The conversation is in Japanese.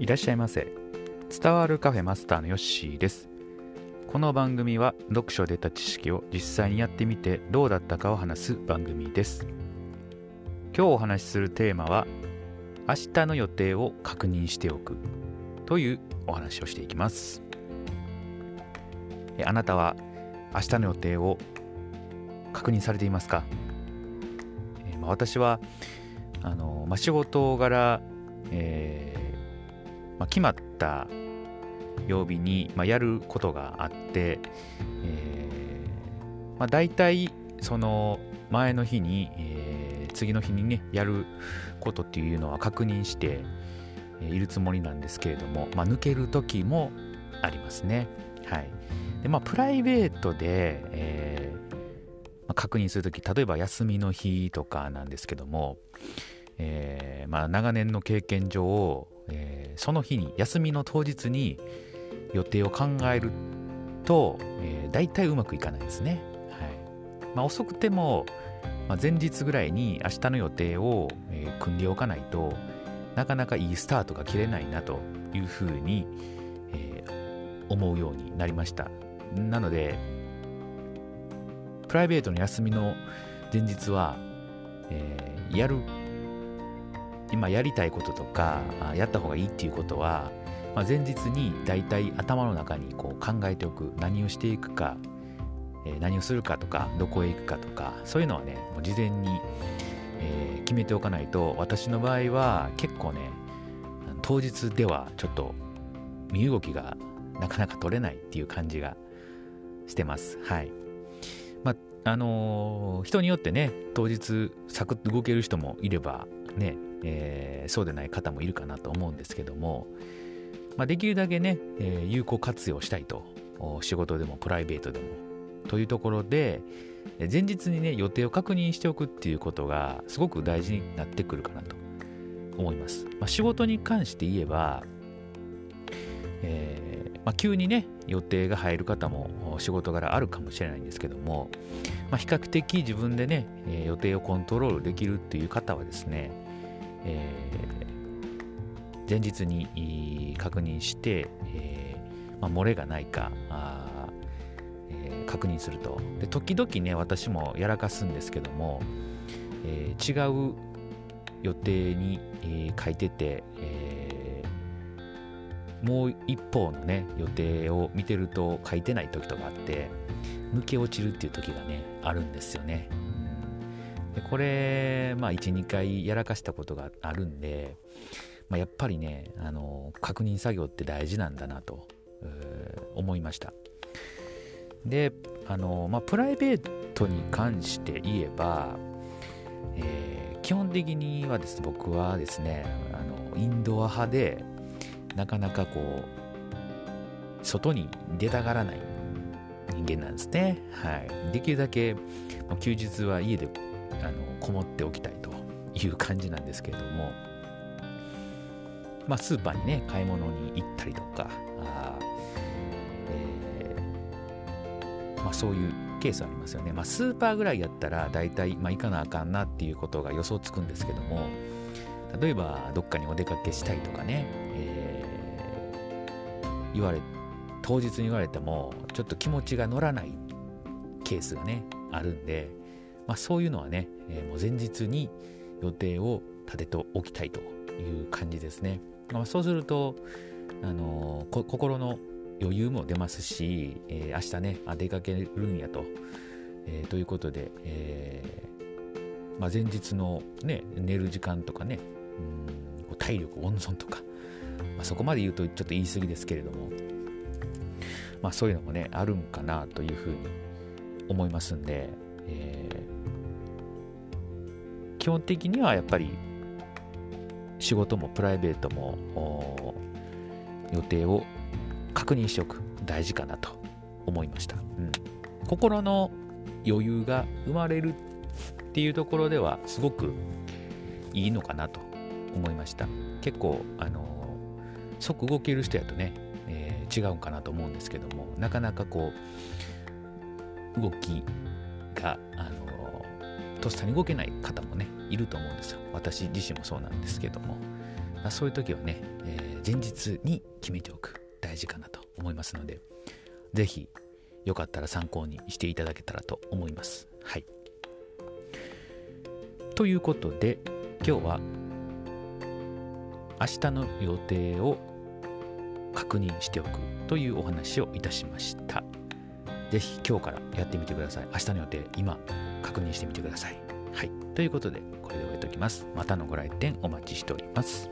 いらっしゃいませ。伝わるカフェマスターのヨッシーです。この番組は読書で得た知識を実際にやってみてどうだったかを話す番組です。今日お話しするテーマは明日の予定を確認しておく。というお話をしていきます。あなたは明日の予定を確認されていますか、えまあ、私はあの、まあ、仕事柄、えーまあ、決まった曜日に、まあ、やることがあって、えーまあ、大体その前の日に、えー、次の日にねやることっていうのは確認しているつもりなんですけれども、まあ、抜ける時もありますね。はいでまあ、プライベートで、えーま、確認するとき例えば休みの日とかなんですけども、えーまあ、長年の経験上、え、その日に休みの当日に予定を考えると、えー、大体うまくいかないですね。はいまあ、遅くても、まあ、前日ぐらいに明日の予定を、えー、組んでおかないとなかなかいいスタートが切れないなというふうに、えー、思うようになりました。なのでプライベートの休みの前日は、えー、やる今やりたいこととかやった方がいいっていうことはまあ、前日に大体頭の中にこう考えておく。何をしていくか、何をするかとかどこへ行くかとかそういうのはねもう事前に、決めておかないと私の場合は結構ね当日ではちょっと身動きがなかなか取れないっていう感じがしてます。はい。あのー、人によってね当日サクッと動ける人もいればね、えー、そうでない方もいるかなと思うんですけどもまあ、できるだけね、えー、有効活用したいと仕事でもプライベートでもというところで前日にね予定を確認しておくっていうことがすごく大事になってくるかなと思います、まあ、仕事に関して言えば、えー、まあ、急にね予定が入る方も仕事柄あるかもしれないんですけども、まあ、比較的自分でね予定をコントロールできるっていう方はですね、えー前日に確認して、えーまあ、漏れがないかあ、えー、確認するとで時々ね私もやらかすんですけども、えー、違う予定に、えー、書いてて、えー、もう一方のね予定を見てると書いてない時とかあって抜け落ちるっていう時がねあるんですよね。でこれまあ12回やらかしたことがあるんでまあ、やっぱりね、あの確認作業って大事なんだなと思いました。で、あのまあ、プライベートに関して言えば、えー、基本的にはです、僕はですね、あのインドア派で、なかなかこう、外に出たがらない人間なんですね。はい。できるだけ、休日は家であのこもっておきたいという感じなんですけれども、まあ、スーパーにね、買い物に行ったりとか、あえー、まあ、そういうケースありますよね。まあ、スーパーぐらいやったら、大体、まあ、行かなあかんなっていうことが予想つくんですけども、例えば、どっかにお出かけしたりとかね、えー、言われ、当日に言われても、ちょっと気持ちが乗らないケースがね、あるんで、まあ、そういうのはね、えー、もう前日に予定を立てておきたいという感じですね。まあ、そうすると、あのー、心の余裕も出ますし、えー、明日ねあ出かけるんやと、えー、ということで、えーまあ、前日の、ね、寝る時間とかねうん体力温存とか、まあ、そこまで言うとちょっと言い過ぎですけれども、まあ、そういうのもねあるんかなというふうに思いますんで、えー、基本的にはやっぱり仕事もプライベートも予定を確認しておく大事かなと思いました、うん、心の余裕が生まれるっていうところではすごくいいのかなと思いました。結構あの即動ける人やとね、えー、違うんかなと思うんですけどもなかなかこう動きがあのとっさに動けない方もねいると思うんですよ。私自身もそうなんですけども。そういう時はね、えー、前日に決めておく大事かなと思いますので是非よかったら参考にしていただけたらと思います。はい。ということで今日は明日の予定を確認しておくというお話をいたしました。ぜひ今日からやってみてください。明日の予定今確認してみてください。はい。ということでこれで終えておきます。またのご来店お待ちしております。